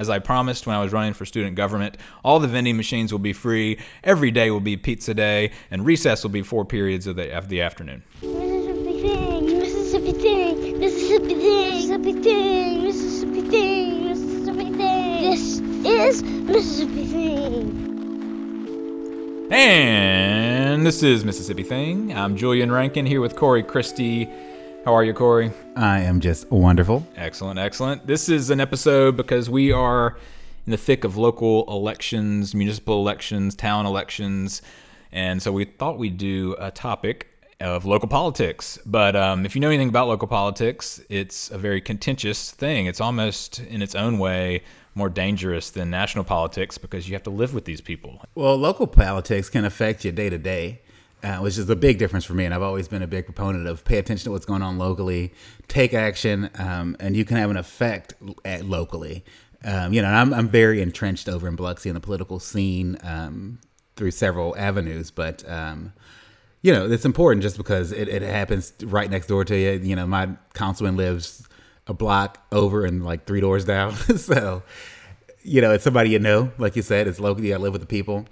as I promised when I was running for student government. All the vending machines will be free. Every day will be pizza day, and recess will be four periods of the, of the afternoon. Mississippi thing, Mississippi thing, Mississippi thing, Mississippi thing, Mississippi thing, Mississippi thing. This is Mississippi thing. And this is Mississippi Thing. I'm Julian Rankin here with Corey Christie. How are you, Corey? I am just wonderful. Excellent, excellent. This is an episode because we are in the thick of local elections, municipal elections, town elections, and so we thought we'd do a topic of local politics. But um, if you know anything about local politics, it's a very contentious thing. It's almost, in its own way, more dangerous than national politics because you have to live with these people. Well, local politics can affect you day to day, uh, which is a big difference for me. And I've always been a big proponent of pay attention to what's going on locally, take action, um, and you can have an effect at locally. Um, you know, I'm, I'm very entrenched over in Biloxi in the political scene um, through several avenues, but um, you know, it's important just because it, it happens right next door to you. You know, my councilman lives a block over and like three doors down. so, you know, it's somebody you know, like you said, it's local. You got to live with the people,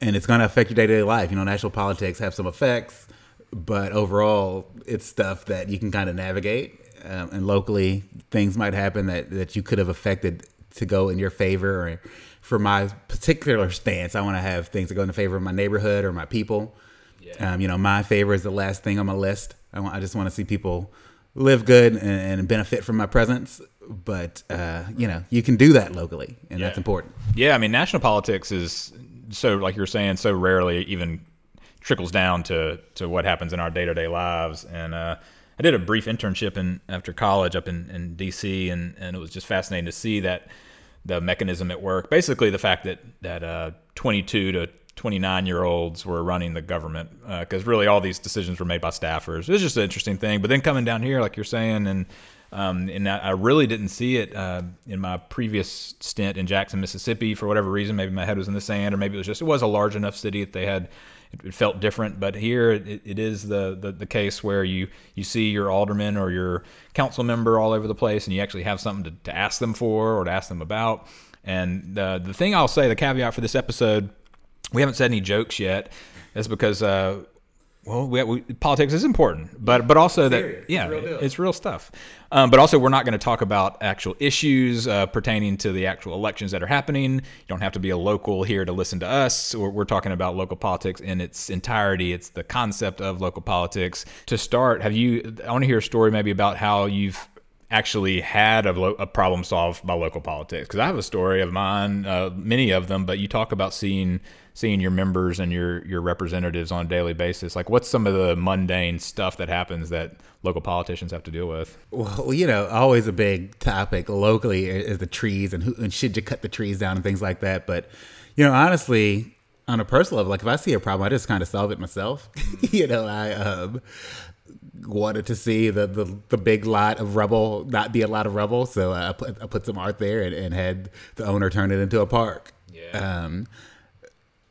and it's going to affect your day to day life. You know, national politics have some effects, but overall, it's stuff that you can kind of navigate. Um, and locally, things might happen that that you could have affected to go in your favor. Or for my particular stance, I want to have things that go in the favor of my neighborhood or my people. Yeah. Um, you know, my favor is the last thing on my list. I want, I just want to see people live good and, and benefit from my presence. But uh, you know, you can do that locally, and Yeah. that's important. Yeah, I mean, national politics is so, like you're saying, so rarely even trickles down to to what happens in our day to day lives. And uh, I did a brief internship in after college up in, in D.C. and and it was just fascinating to see that the mechanism at work. Basically, the fact that that uh, 22 to 29 year olds were running the government because really all these decisions were made by staffers. It was just an interesting thing. But then coming down here, like you're saying, and um, and I, I really didn't see it uh, in my previous stint in Jackson, Mississippi, for whatever reason. Maybe my head was in the sand, or maybe it was just it was a large enough city that they had it, felt different. But here, it, it is the, the the case where you you see your alderman or your council member all over the place, and you actually have something to, to ask them for or to ask them about. And the the thing I'll say, the caveat for this episode, we haven't said any jokes yet. That's because. Uh, well, we, we, politics is important, but but also that yeah, it's real stuff. Um, but also, we're not going to talk about actual issues uh, pertaining to the actual elections that are happening. You don't have to be a local here to listen to us. We're, we're talking about local politics in its entirety. It's the concept of local politics. To start, have you? I want to hear a story maybe about how you've actually had a, lo- a problem solved by local politics because I have a story of mine, uh, many of them. But you talk about seeing seeing your members and your your representatives on a daily basis. Like, what's some of the mundane stuff that happens that local politicians have to deal with? Well, you know, always a big topic locally is the trees and who and should you cut the trees down and things like that. But you know, honestly, on a personal level, like if I see a problem, I just kind of solve it myself. you know, I um, wanted to see the, the the big lot of rubble not be a lot of rubble, so I put I put some art there and, and had the owner turn it into a park. Yeah. Um,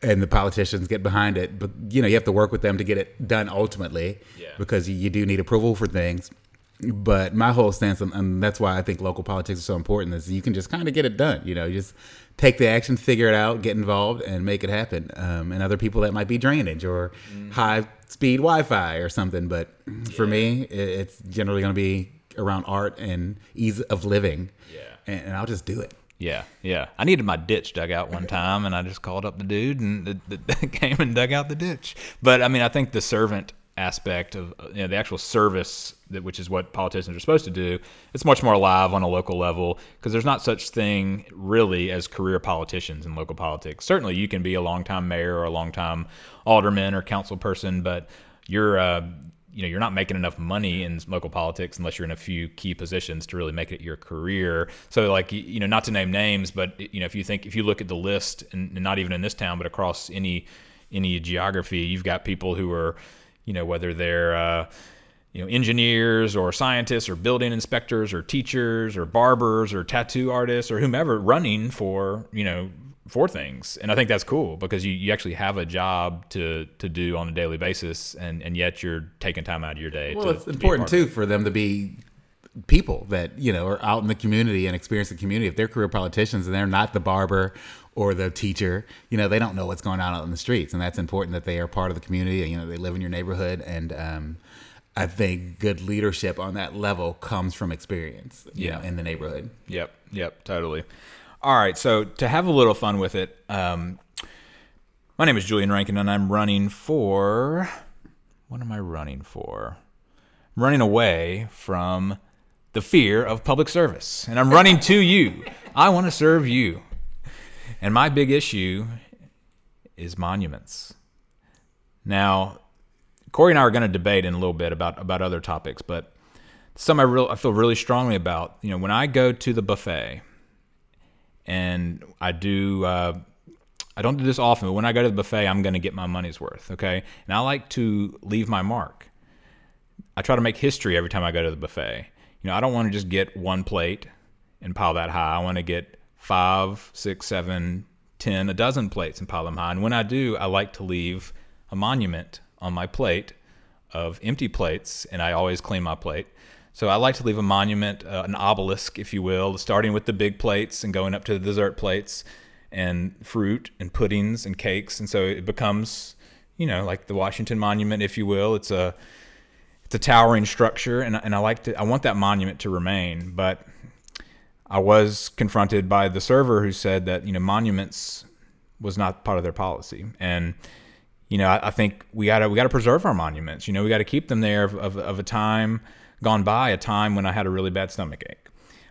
and the politicians get behind it, but you know you have to work with them to get it done ultimately, Yeah. because you, you do need approval for things. But my whole stance, and, and that's why I think local politics is so important, is you can just kind of get it done. You know, you just take the action, figure it out, get involved, and make it happen. Um, and other people that might be drainage or high speed Wi-Fi or something. But for me, it, it's generally going to be around art and ease of living. Yeah. and, and I'll just do it. Yeah, yeah. I needed my ditch dug out one time, and I just called up the dude, and the, the, came and dug out the ditch. But I mean, I think the servant aspect of you know, the actual service, that which is what politicians are supposed to do, it's much more alive on a local level because there's not such thing really as career politicians in local politics. Certainly, you can be a longtime mayor or a longtime alderman or council person, but you're uh, you know you're not making enough money in local politics unless you're in a few key positions to really make it your career. So like you- know not to name names, but you know if you think if you look at the list and and not even in this town but across any any geography, you've got people who are you know whether they're uh, you know engineers or scientists or building inspectors or teachers or barbers or tattoo artists or whomever running for you know for things and i think that's cool because you, you actually have a job to to do on a daily basis and and yet you're taking time out of your day Well, to, it's to important too for them to be people that you know are out in the community and experience the community. If they're career politicians and they're not the barber or the teacher, you know, they don't know what's going on out in the streets, and that's important that they are part of the community. You know, they live in your neighborhood, and um, I think good leadership on that level comes from experience. You Yeah. know, in the neighborhood. Yep, yep, totally. All right, so to have a little fun with it, um, my name is Julian Rankin, and I'm running for. What am I running for? I'm running away from the fear of public service, and I'm running to you. I want to serve you. And my big issue is monuments. Now, Corey and I are going to debate in a little bit about, about other topics, but some I, real, I feel really strongly about. You know, when I go to the buffet, and I do, uh, I don't do this often, but when I go to the buffet, I'm going to get my money's worth. Okay, and I like to leave my mark. I try to make history every time I go to the buffet. You know, I don't want to just get one plate and pile that high. I want to get five, six, seven, ten, a dozen plates and pile them high. And when I do, I like to leave a monument on my plate of empty plates, and I always clean my plate. So I like to leave a monument, uh, an obelisk, if you will, starting with the big plates and going up to the dessert plates and fruit and puddings and cakes. And so it becomes, you know, like the Washington Monument, if you will. It's a it's a towering structure, and, and I like to I want that monument to remain. But I was confronted by the server who said that you know monuments was not part of their policy, and you know I, think we gotta we gotta preserve our monuments. You know we got to keep them there of, of, of a time gone by, a time when I had a really bad stomach ache.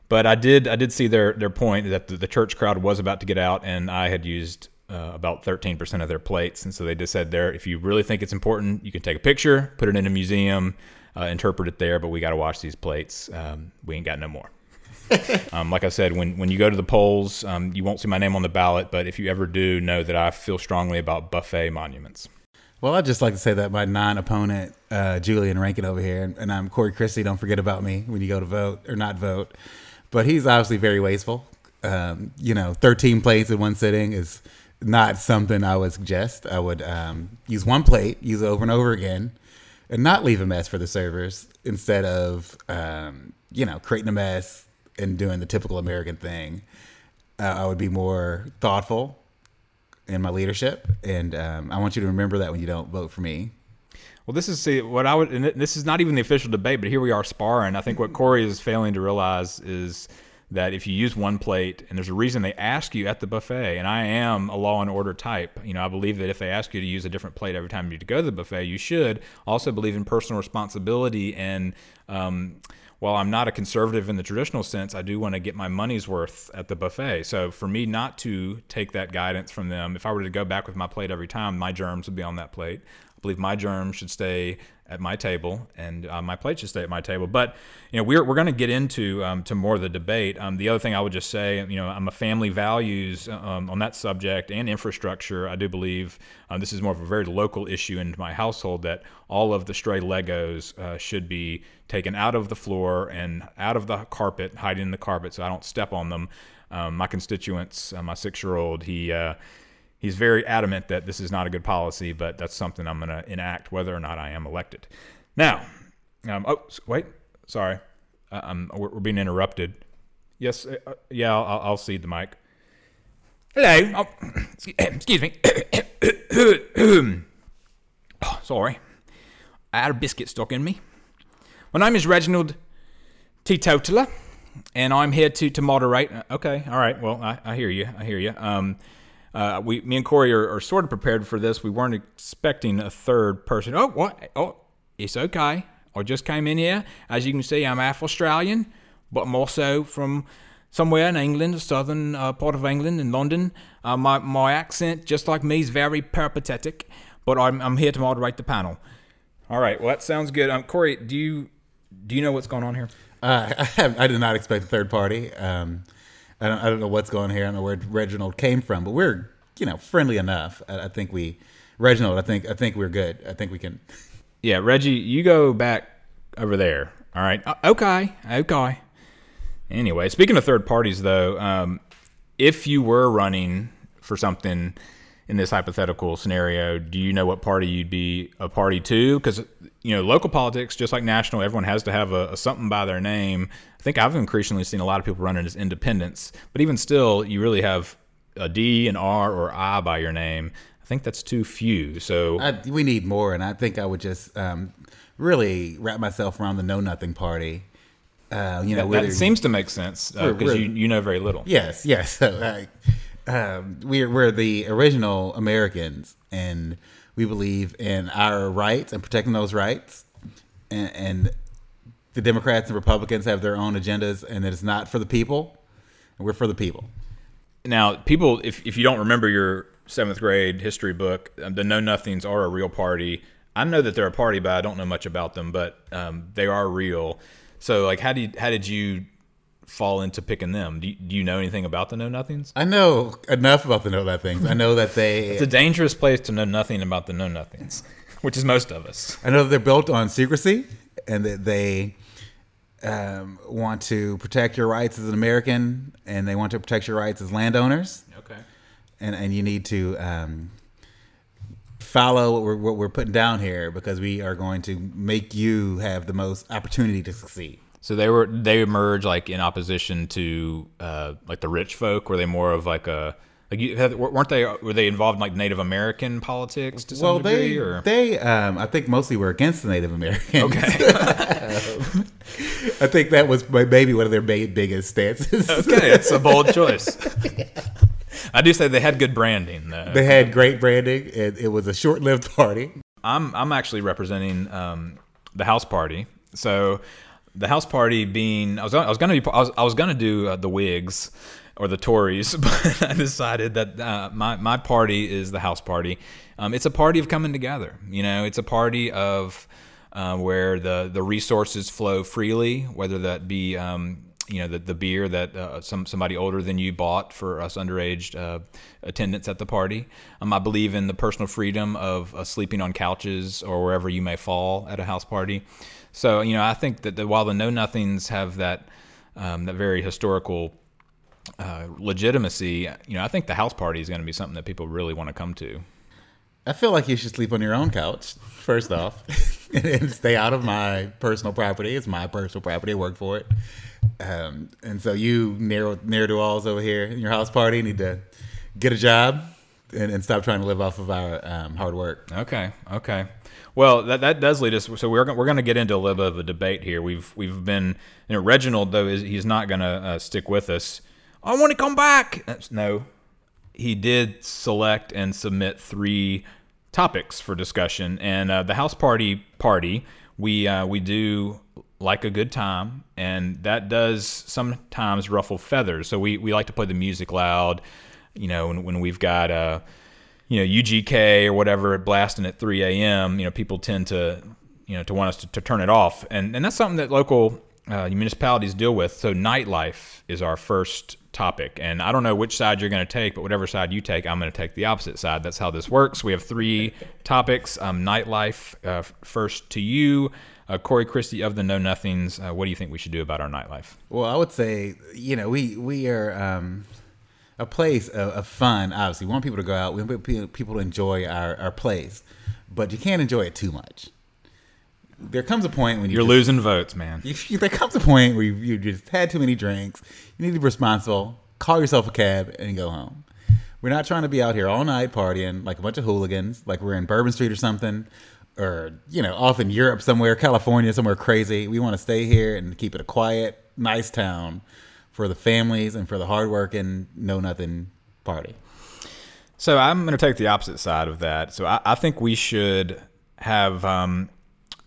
But I did I did see their their point that the, the church crowd was about to get out, and I had used uh, about 13% of their plates, and so they just said there, if you really think it's important, you can take a picture, put it in a museum, uh, interpret it there, but we got to wash these plates. Um, we ain't got no more. Um, like I said, when, when you go to the polls, um, you won't see my name on the ballot, but if you ever do, know that I feel strongly about buffet monuments. Well, I'd just like to say that my non-opponent, uh, Julian Rankin over here, and, and I'm Corey Christie. Don't forget about me when you go to vote or not vote. But he's obviously very wasteful. Um, you know, 13 plates in one sitting is not something I would suggest. I would um, use one plate, use it over and over again, and not leave a mess for the servers instead of, um, you know, creating a mess and doing the typical American thing. Uh, I would be more thoughtful in my leadership, and um, I want you to remember that when you don't vote for me. Well, this is see, what I would, and this is not even the official debate, but here we are sparring. I think what Corey is failing to realize is that if you use one plate, and there's a reason they ask you at the buffet, and I am a law and order type. You know, I believe that if they ask you to use a different plate every time you go to the buffet, you should also believe in personal responsibility. And um, while I'm not a conservative in the traditional sense, I do want to get my money's worth at the buffet. So for me not to take that guidance from them, if I were to go back with my plate every time, my germs would be on that plate. I believe my germs should stay at my table, and uh, my plate should stay at my table. But you know, we're we're going to get into um, to more of the debate. Um, the other thing I would just say, you know, I'm a family values um, on that subject and infrastructure. I do believe um, this is more of a very local issue in my household that all of the stray Legos uh, should be taken out of the floor and out of the carpet, hiding in the carpet so I don't step on them. Um, my constituents, uh, my six-year-old, he. He's very adamant that this is not a good policy, but that's something I'm going to enact whether or not I am elected. Now, um, oh wait, sorry, uh, um, we're, we're being interrupted. Yes, uh, uh, yeah, I'll, I'll cede the mic. Hello, oh, excuse me. oh, sorry, I had a biscuit stuck in me. My name is Reginald Teetotaler, and I'm here to to moderate. uh, Okay, all right. Well, I, I hear you. I hear you. Um, uh, we, me and Corey are, are sort of prepared for this. We weren't expecting a third person. Oh, what? Oh, it's okay. I just came in here. As you can see, I'm half Australian, but I'm also from somewhere in England, the southern uh, part of England, in London. Uh, my my accent, just like me, is very peripatetic, but I'm I'm here to moderate the panel. All right. Well, that sounds good. Um, Corey, do you do you know what's going on here? Uh, I, have, I did not expect a third party. Um, I don't, I don't know what's going here. I don't know where Reginald came from, but we're you know friendly enough. I, I think we, Reginald. I think I think we're good. I think we can. Yeah, Reggie, you go back over there. All right. Uh, okay. Okay. Anyway, speaking of third parties, though, um, if you were running for something in this hypothetical scenario, do you know what party you'd be a party to? Because you know, local politics, just like national, everyone has to have a, a, something by their name. I think I've increasingly seen a lot of people running as independents, but even still, you really have a D, an R, or I by your name. I think that's too few. So I, we need more, and I think I would just um, really wrap myself around the Know Nothing Party. Uh, you know, that, that seems to make sense because uh, you you know very little. Yes, yes. So, um, we're we're the original Americans, and we believe in our rights and protecting those rights. And, and the Democrats and Republicans have their own agendas, and it's not for the people. And we're for the people. Now, people, if if you don't remember your seventh grade history book, um, the Know Nothings are a real party. I know that they're a party, but I don't know much about them. But um, they are real. So, like, how do you, how did you fall into picking them? Do you, do you know anything about the Know Nothings? I know enough about the Know Nothings. I know that they. it's a dangerous place to know nothing about the Know Nothings, which is most of us. I know that they're built on secrecy, and that they um, want to protect your rights as an American, and they want to protect your rights as landowners. Okay. And and you need to. Um, follow what we're, what we're putting down here because we are going to make you have the most opportunity to succeed. So they were they emerge like in opposition to uh, like the rich folk. Were they more of like a like you, weren't they were they involved in like Native American politics to some well, degree? they or? they um, I think mostly were against the Native Americans. Okay, I think that was maybe one of their biggest stances. okay, it's a bold choice. I do say they had good branding. Though. They had great branding. It, it was a short-lived party. I'm I'm actually representing um, the House Party, so the house party being I was I was gonna be I was, I was gonna do uh, the Whigs or the Tories, but I decided that uh, my my party is the house party. Um, it's a party of coming together. You know, it's a party of uh, where the the resources flow freely, whether that be um, you know the, the beer that uh, some somebody older than you bought for us underage uh, attendance at the party. Um, I believe in the personal freedom of uh, sleeping on couches or wherever you may fall at a house party. So you know, I think that the, while the Know Nothings have that um, that very historical uh, legitimacy, you know, I think the house party is going to be something that people really want to come to. I feel like you should sleep on your own couch first off, and stay out of my personal property. It's my personal property. I work for it, um, and so you near to alls over here in your house party need to get a job and, and stop trying to live off of our um, hard work. Okay, okay. Well, that, that does lead us. So we're we're going to get into a little bit of a debate here. We've we've been you know, Reginald though is he's not going to uh, stick with us. I want to come back. No, he did select and submit three topics for discussion, and uh, the house party party we uh, we do like a good time, and that does sometimes ruffle feathers. So we, we like to play the music loud. You know, when, when we've got uh, you know UGK or whatever blasting at 3 a.m. You know, people tend to you know to want us to, to turn it off, and and that's something that local uh, municipalities deal with. So nightlife is our first topic, and I don't know which side you're going to take, but whatever side you take, I'm going to take the opposite side. That's how this works. We have three topics. Um, nightlife uh, first to you. Uh, Corey Christie of the Know Nothings. Uh, what do you think we should do about our nightlife? Well, I would say, you know, we we are um, a place of, of, fun. Obviously, we want people to go out. We want people to enjoy our, our place, but you can't enjoy it too much. There comes a point when you are losing votes, man. You, there comes a point where you, you just had too many drinks. You need to be responsible. Call yourself a cab and go home. We're not trying to be out here all night partying like a bunch of hooligans, like we're in Bourbon Street or something, or you know, off in Europe somewhere, California, somewhere crazy. We want to stay here and keep it a quiet, nice town for the families and for the hardworking, know nothing party. So I'm going to take the opposite side of that. So I, I think we should have um,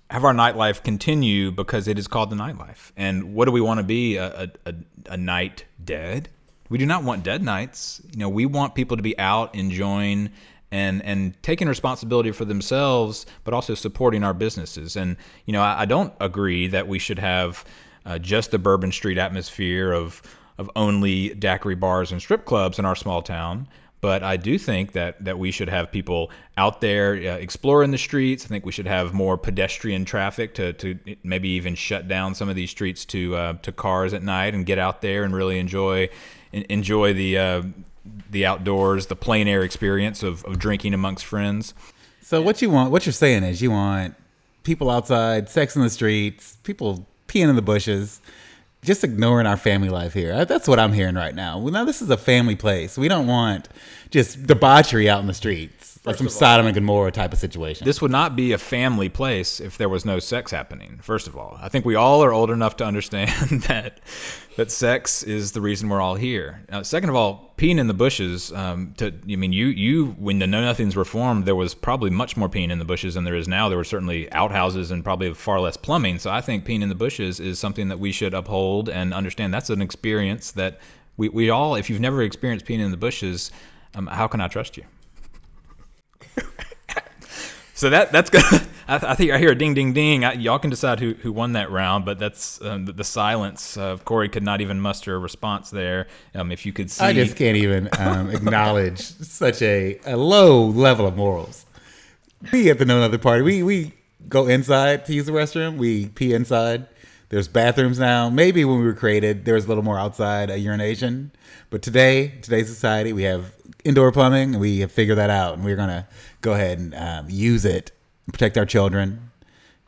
have our nightlife continue because it is called the nightlife. And what do we want to be? A, a, a night dead? We do not want dead nights. You know, we want people to be out enjoying and and taking responsibility for themselves, but also supporting our businesses. And you know, I, I don't agree that we should have uh, just the Bourbon Street atmosphere of of only daiquiri bars and strip clubs in our small town. But I do think that that we should have people out there uh, exploring the streets. I think we should have more pedestrian traffic to, to maybe even shut down some of these streets to uh, to cars at night and get out there and really enjoy enjoy the uh, the outdoors, the plein air experience of, of drinking amongst friends. So what you want, what you're saying is you want people outside, sex in the streets, people peeing in the bushes, just ignoring our family life here. Uh, that's what I'm hearing right now. Well, now this is a family place. We don't want just debauchery out in the streets, like some Sodom and Gomorrah type of situation. This would not be a family place if there was no sex happening. First of all, I think we all are old enough to understand that that sex is the reason we're all here. Uh, second of all, peeing in the bushes. Um, to I mean, you you when the Know Nothings were formed, there was probably much more peeing in the bushes than there is now. There were certainly outhouses and probably far less plumbing. So I think peeing in the bushes is something that we should uphold and understand. That's an experience that we, we all, if you've never experienced peeing in the bushes, um, how can I trust you? so that that's good. I, I, think I hear a ding, ding, ding. I, y'all can decide who, who won that round, but that's um, the, the, silence. Uh, Corey could not even muster a response there. Um, if you could see, I just can't even um, acknowledge such a, a low level of morals. We at the No Other Party, we we go inside to use the restroom. We pee inside. There's bathrooms now. Maybe when we were created, there was a little more outside urination. But today, today's society, we have indoor plumbing. We have figured that out, and we're gonna go ahead and um, use it, protect our children.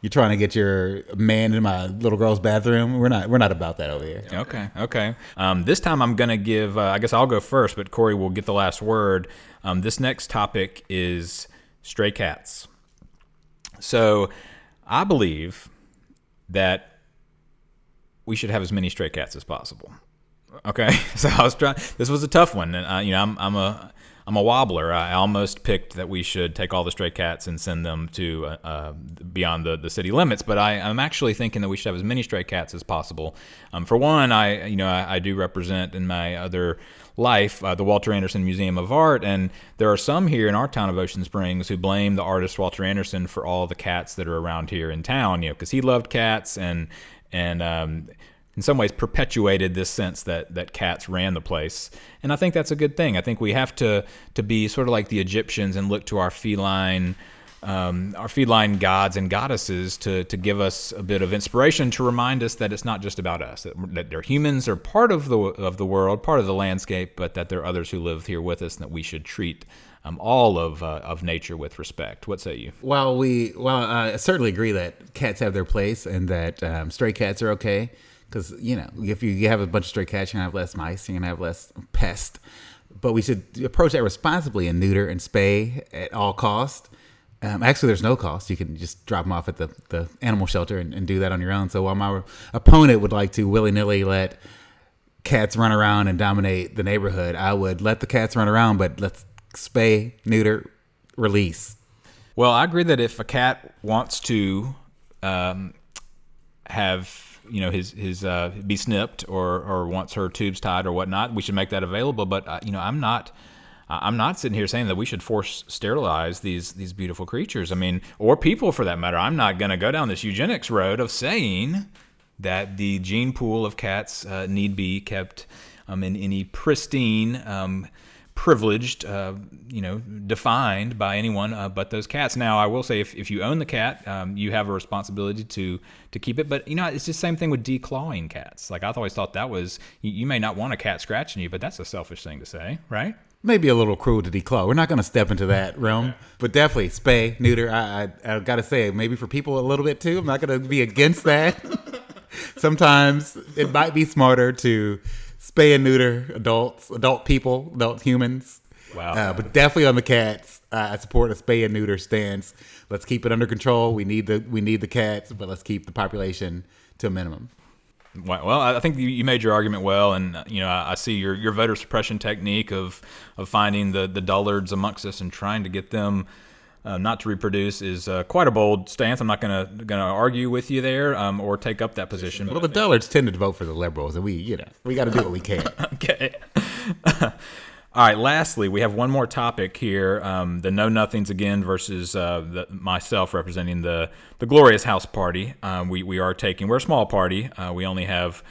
You're trying to get your man in my little girl's bathroom. We're not. We're not about that over here. Okay. Okay. Um, this time I'm gonna give. Uh, I guess I'll go first, but Corey will get the last word. Um, this next topic is stray cats. So, I believe that we should have as many stray cats as possible. Okay, so I was trying. This was a tough one, and I, you know, I'm I'm a I'm a wobbler. I almost picked that we should take all the stray cats and send them to uh, uh, beyond the, the city limits, but I, am actually thinking that we should have as many stray cats as possible. Um, for one, I you know I, I, do represent in my other life uh, the Walter Anderson Museum of Art, and there are some here in our town of Ocean Springs who blame the artist Walter Anderson for all the cats that are around here in town. You know, because he loved cats and and um, in some ways perpetuated this sense that that cats ran the place and i think that's a good thing i think we have to to be sort of like the egyptians and look to our feline um, our feline gods and goddesses to, to give us a bit of inspiration to remind us that it's not just about us that, that they're humans are part of the of the world part of the landscape but that there are others who live here with us and that we should treat um, all of uh, of nature with respect. What say you? Well, we well I certainly agree that cats have their place and that um, stray cats are okay because you know if you have a bunch of stray cats, you're gonna have less mice, you're gonna have less pest. But we should approach that responsibly and neuter and spay at all cost. Um, actually, there's no cost. You can just drop them off at the, the animal shelter and, and do that on your own. So while my opponent would like to willy nilly let cats run around and dominate the neighborhood, I would let the cats run around, but let's spay, neuter, release. Well, I agree that if a cat wants to um, have you know his his uh, be snipped or or wants her tubes tied or whatnot, we should make that available. But uh, you know, I'm not. I'm not sitting here saying that we should force sterilize these these beautiful creatures. I mean, or people for that matter. I'm not going to go down this eugenics road of saying that the gene pool of cats uh, need be kept um, in any pristine um, privileged, uh, you know, defined by anyone uh, but those cats. Now, I will say, if, if you own the cat, um, you have a responsibility to to keep it. But you know, it's the same thing with declawing cats. Like I've always thought that was you, you may not want a cat scratching you, but that's a selfish thing to say, right? Maybe a little cruel to declaw. We're not going to step into that realm, but definitely spay, neuter. I, I, I got to say, maybe for people a little bit too. I'm not going to be against that. Sometimes it might be smarter to spay and neuter adults, adult people, adult humans. Wow. Uh, but definitely on the cats, uh, I support a spay and neuter stance. Let's keep it under control. We need the we need the cats, but let's keep the population to a minimum. Well, I think you made your argument well, and you know I see your, your voter suppression technique of of finding the, the dullards amongst us and trying to get them uh, not to reproduce is uh, quite a bold stance. I'm not going to going to argue with you there um, or take up that position. Well, the dullards tend to vote for the liberals, and we you know we got to do what we can. okay. All right. Lastly, we have one more topic here: um, the Know Nothings again versus uh, the, myself representing the the Glorious House Party. Um, we we are taking. We're a small party. Uh, we only have.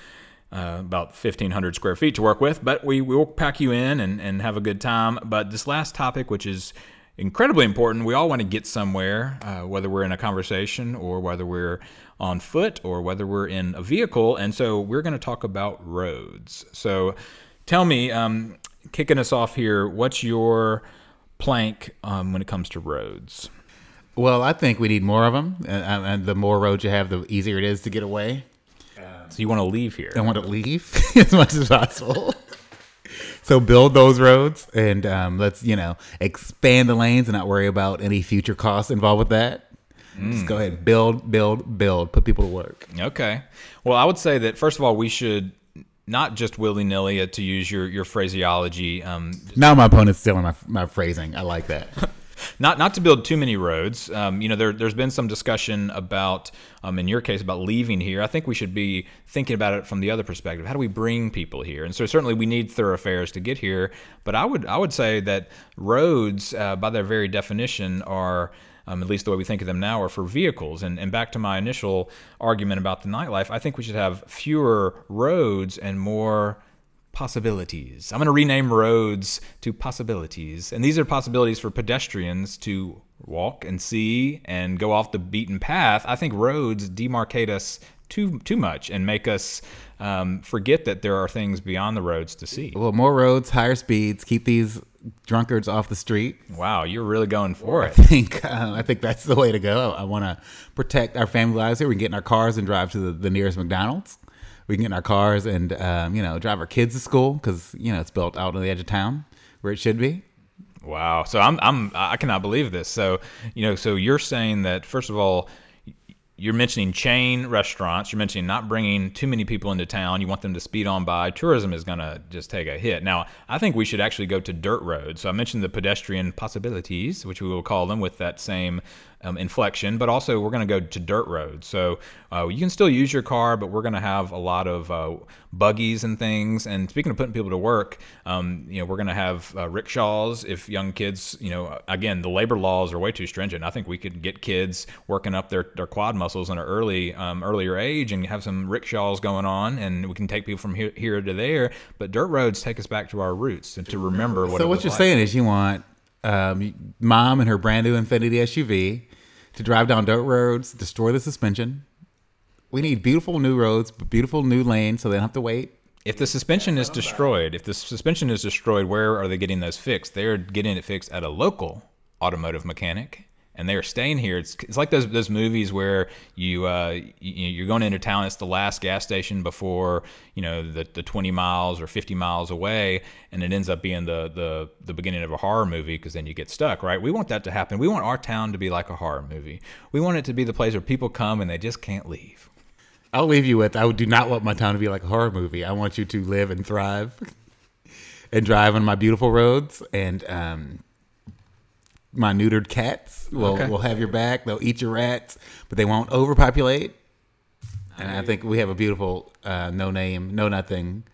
Uh, about 1,500 square feet to work with, but we will pack you in and, and have a good time. But this last topic, which is incredibly important. We all want to get somewhere, uh, whether we're in a conversation or whether we're on foot or whether we're in a vehicle. And so we're going to talk about roads. So tell me, um, kicking us off here, what's your plank um, when it comes to roads? Well, I think we need more of them, and, and the more roads you have, the easier it is to get away. So you want to leave here? I want to leave as much as possible. So build those roads, and um, let's you know expand the lanes and not worry about any future costs involved with that. Just go ahead, build, build, build, put people to work. Okay. Well, I would say that first of all, we should not just willy nilly, uh, to use your your phraseology, um, Now my opponent's stealing my my phrasing. I like that. not not to build too many roads. Um, you know, there, there's been some discussion about, um, in your case, about leaving here. I think we should be thinking about it from the other perspective. How do we bring people here? And so certainly we need thoroughfares to get here. But I would I would say that roads, uh, by their very definition, are um, at least the way we think of them now, are for vehicles. And, and back to my initial argument about the nightlife, I think we should have fewer roads and more possibilities. I'm going to rename roads to possibilities. And these are possibilities for pedestrians to walk and see and go off the beaten path. I think roads demarcate us too too much and make us um, forget that there are things beyond the roads to see. well, more roads, higher speeds, keep these drunkards off the street. Wow, you're really going for it. I think uh, I think that's the way to go. I want to protect our family lives here. We can get in our cars and drive to the, the nearest McDonald's. We can get in our cars and um, you know drive our kids to school because you know it's built out on the edge of town where it should be. Wow. So I'm I'm I cannot believe this. So, you know, so you're saying that first of all you're mentioning chain restaurants. You're mentioning not bringing too many people into town. You want them to speed on by. Tourism is going to just take a hit. Now, I think we should actually go to dirt roads. So I mentioned the pedestrian possibilities, which we will call them with that same um, inflection, but also we're going to go to dirt roads. So uh, you can still use your car, but we're going to have a lot of uh, buggies and things. And speaking of putting people to work, um, you know, we're going to have uh, rickshaws. If young kids, you know, again, the labor laws are way too stringent. I think we could get kids working up their, their quad muscles in an early um, earlier age and have some rickshaws going on, and we can take people from here, here to there. But dirt roads take us back to our roots and to remember what. so what you're like. saying is you want um, mom and her brand new Infiniti SUV to drive down dirt roads, destroy the suspension. We need beautiful new roads, beautiful new lanes, so they don't have to wait. If the suspension is destroyed, if the suspension is destroyed, where are they getting those fixed? They're getting it fixed at a local automotive mechanic, and they are staying here. It's, it's like those those movies where you, uh, you you're going into town. It's the last gas station before you know the, the 20 miles or 50 miles away, and it ends up being the the, the beginning of a horror movie because then you get stuck. Right? We want that to happen. We want our town to be like a horror movie. We want it to be the place where people come and they just can't leave. I'll leave you with I do not want my town to be like a horror movie. I want you to live and thrive and drive on my beautiful roads and um, my neutered cats will Okay. will have your back. They'll eat your rats, but they won't overpopulate. And I think we have a beautiful uh, no name, no nothing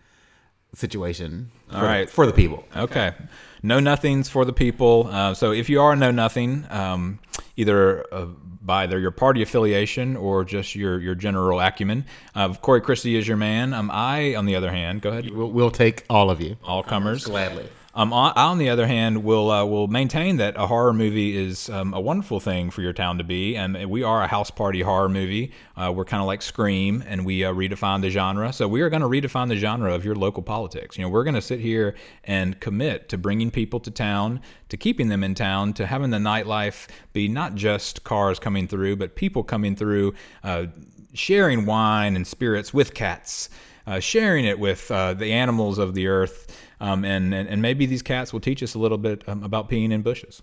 situation. All for, right. for the people. Okay. Know nothings for the people. Uh, so if you are a know nothing, um, either uh, by either your party affiliation or just your, your general acumen, uh, Corey Christie is your man. Um, I, on the other hand, go ahead. We'll, we'll take all of you All comers. gladly. Um, on, on the other hand, will uh, will maintain that a horror movie is um, a wonderful thing for your town to be, and we are a house party horror movie. Uh, we're kind of like Scream, and we uh, redefine the genre. So we are going to redefine the genre of your local politics. You know, we're going to sit here and commit to bringing people to town, to keeping them in town, to having the nightlife be not just cars coming through, but people coming through, uh, sharing wine and spirits with cats uh, sharing it with uh, the animals of the earth. Um, and, and, and maybe these cats will teach us a little bit um, about peeing in bushes.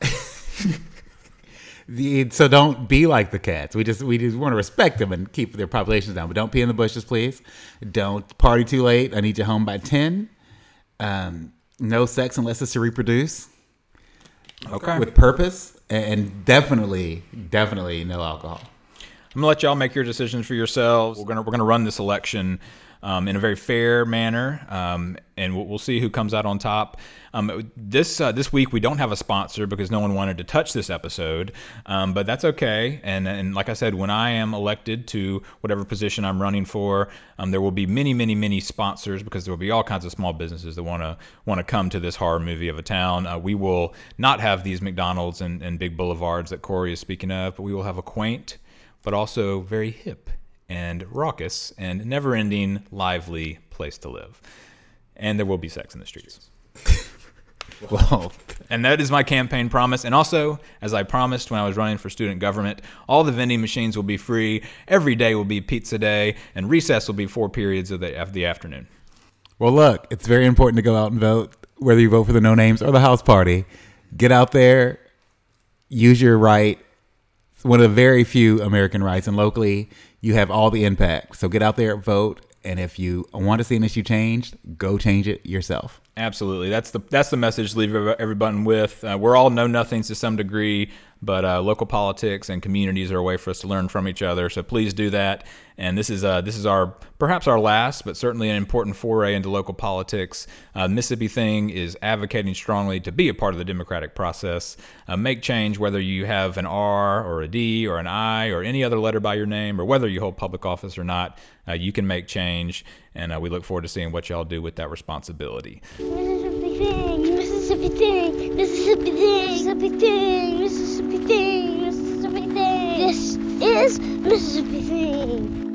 The, so don't be like the cats. We just we just want to respect them and keep their populations down. But don't pee in the bushes, please. Don't party too late. I need you home by ten. Um, no sex unless it's to reproduce Okay. with purpose, and definitely, definitely no alcohol. I'm gonna let y'all make your decisions for yourselves. We're gonna we're gonna run this election um, in a very fair manner, um, and we'll, we'll see who comes out on top. Um, this uh, this week we don't have a sponsor because no one wanted to touch this episode, um, but that's okay. And and like I said, when I am elected to whatever position I'm running for, um, there will be many many many sponsors because there will be all kinds of small businesses that want to want to come to this horror movie of a town. Uh, we will not have these McDonald's and, and big boulevards that Corey is speaking of, but we will have a quaint but also very hip and raucous and never ending lively place to live. and there will be sex in the streets. Well, And that is my campaign promise. And also, as I promised when I was running for student government, all the vending machines will be free. Every day will be pizza day, and recess will be four periods of the, of the afternoon. well, look, it's very important to go out and vote, whether you vote for the no names or the house party. Get out there, use your right. One of the very few American rights, and locally, you have all the impact. So get out there, vote, and if you want to see an issue changed, go change it yourself. Absolutely, that's the that's the message leave every- everyone with. Uh, we're all know nothings to some degree, but uh, local politics and communities are a way for us to learn from each other. So please do that. And this is uh, this is our perhaps our last, but certainly an important foray into local politics. Uh, Mississippi Thing is advocating strongly to be a part of the democratic process. Uh, make change, whether you have an R or a D or an I or any other letter by your name, or whether you hold public office or not. Uh, you can make change, and uh, we look forward to seeing what y'all do with that responsibility. Mississippi thing, Mississippi thing, Mississippi thing, Mississippi thing, Mississippi. This is Mississippi thing.